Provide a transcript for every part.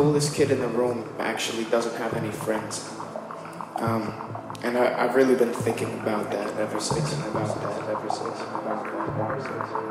coolest kid in the room actually doesn't have any friends. Um, and I, have really been thinking about that ever since. About that ever since. About that ever since.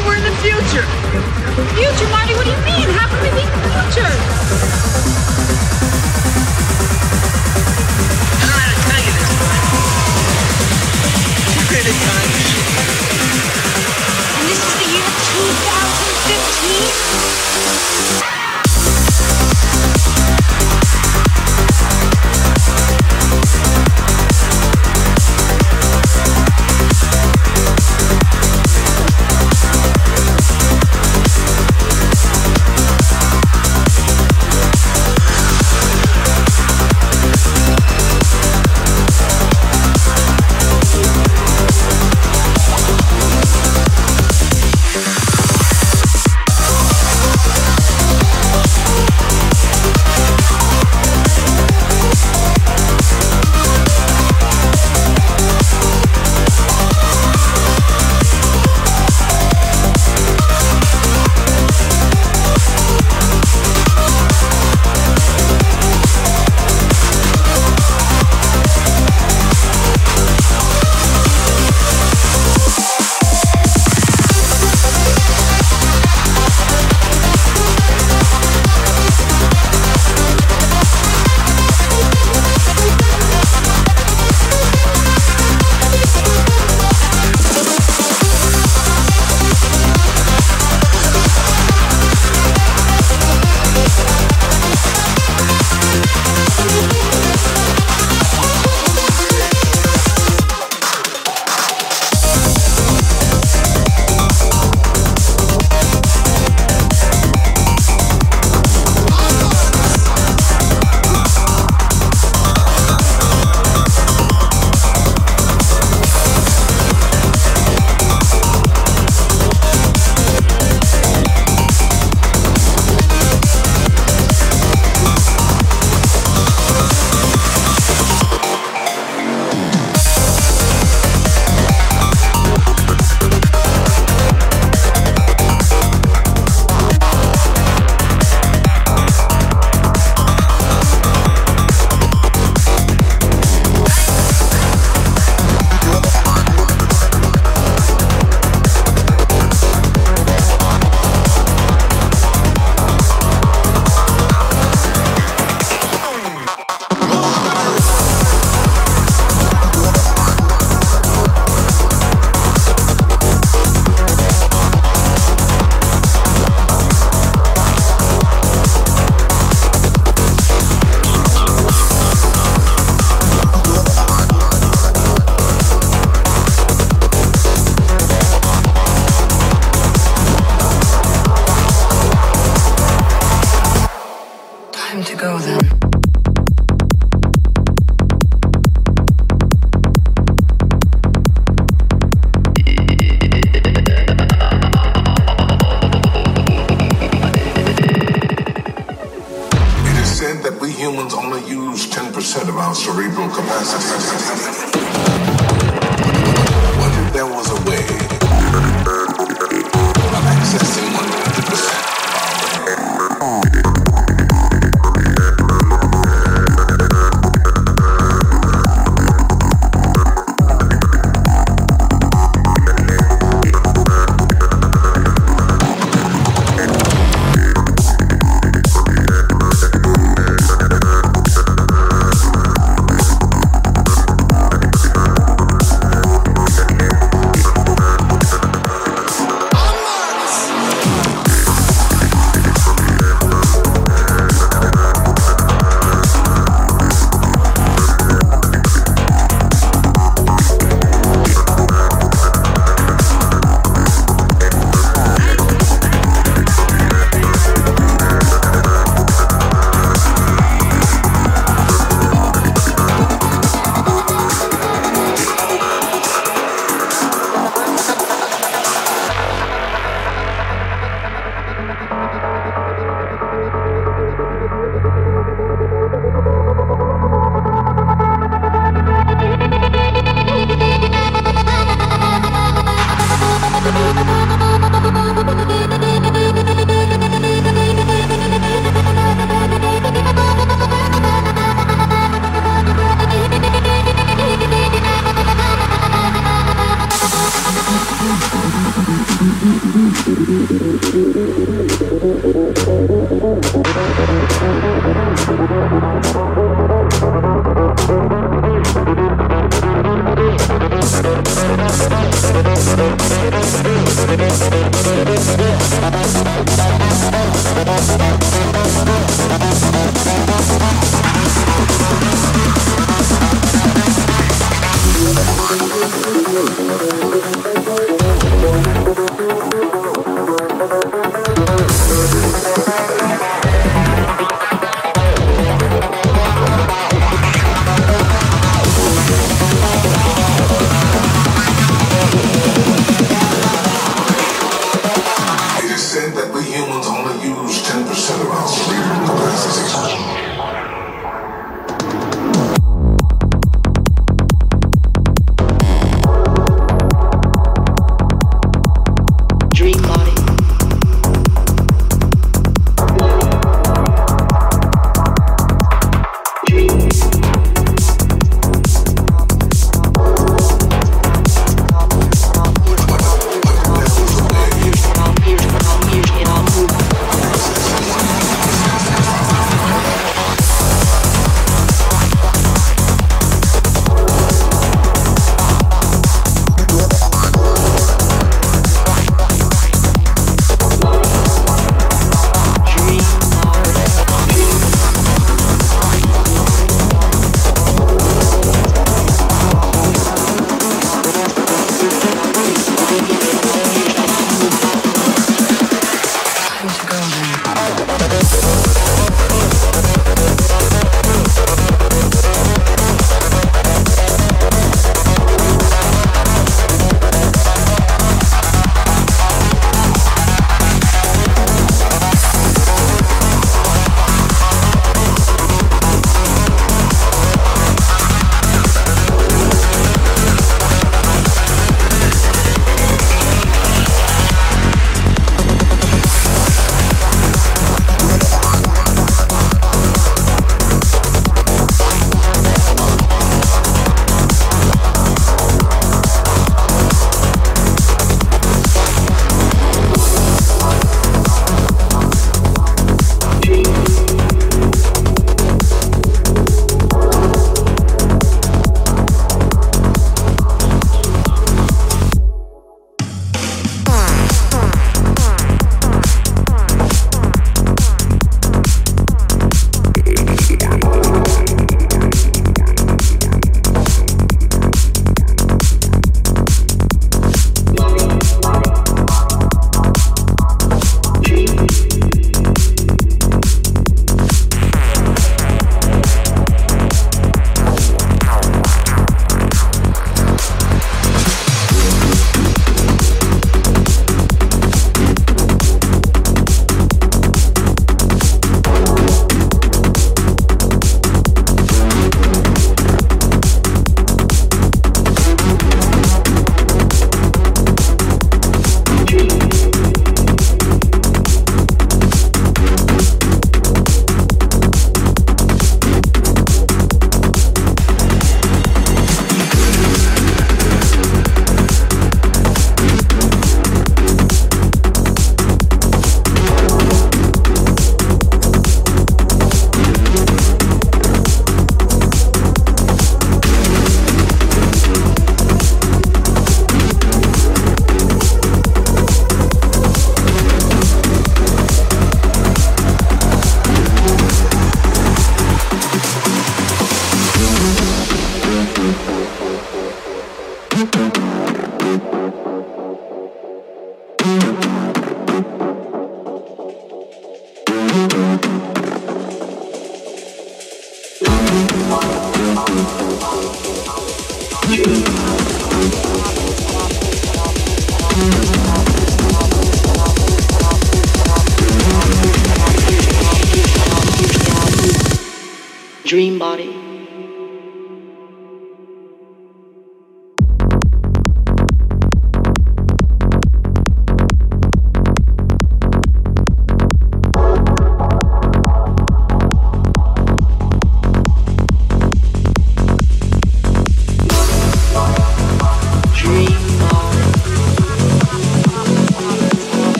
We're in the future? Future, Marty? What do you mean? How can we be in the future? I don't know how to tell you this, but you're in a time machine. And this is the year 2015?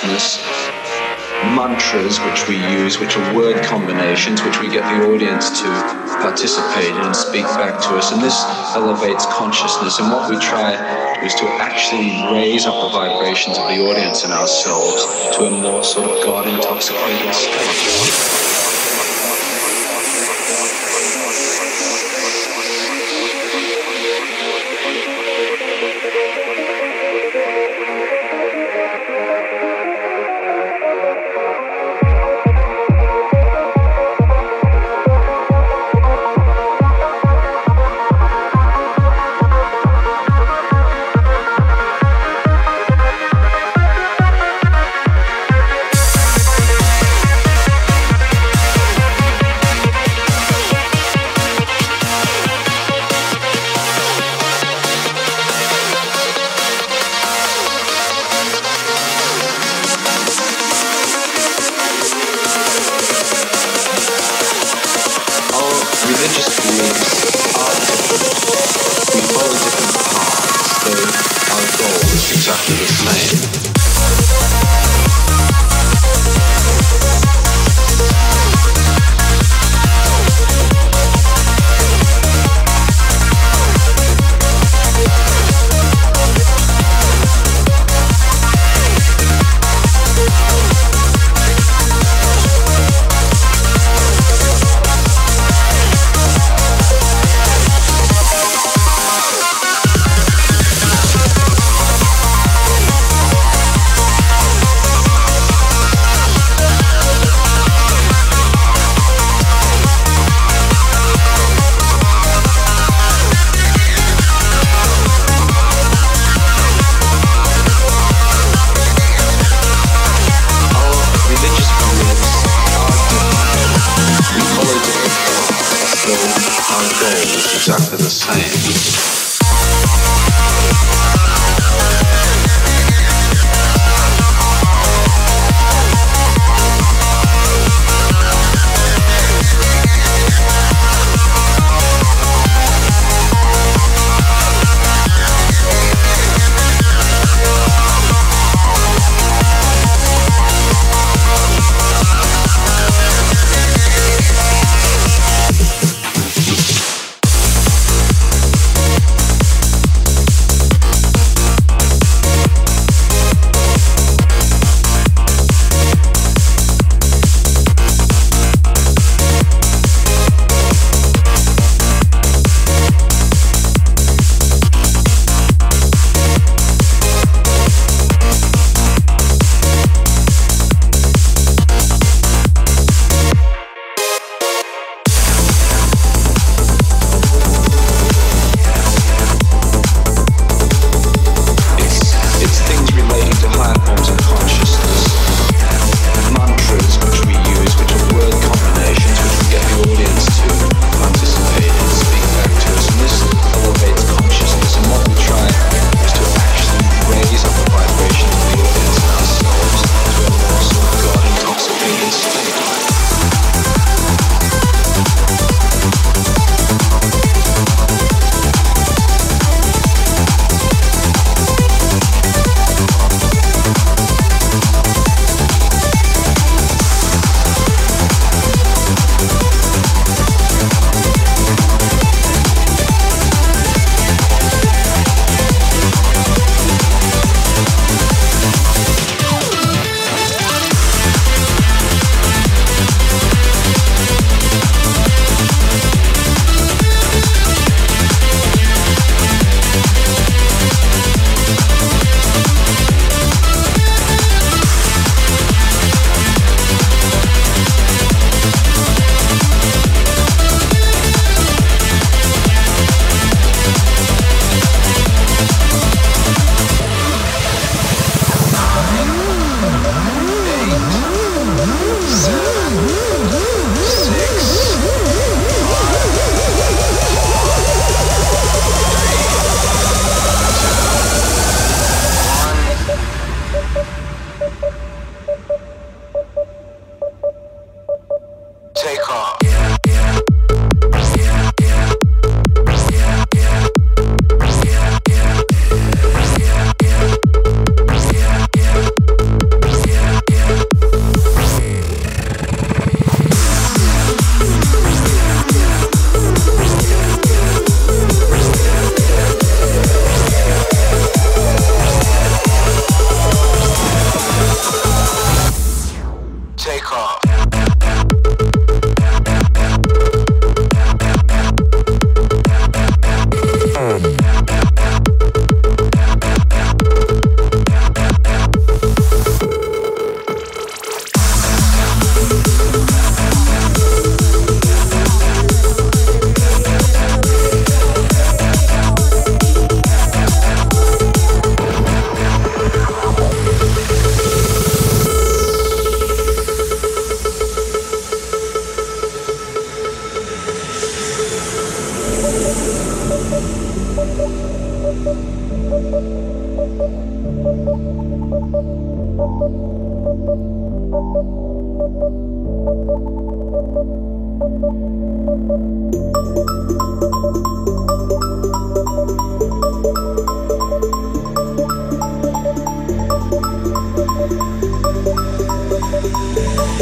Consciousness,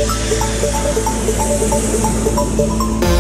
Thank you.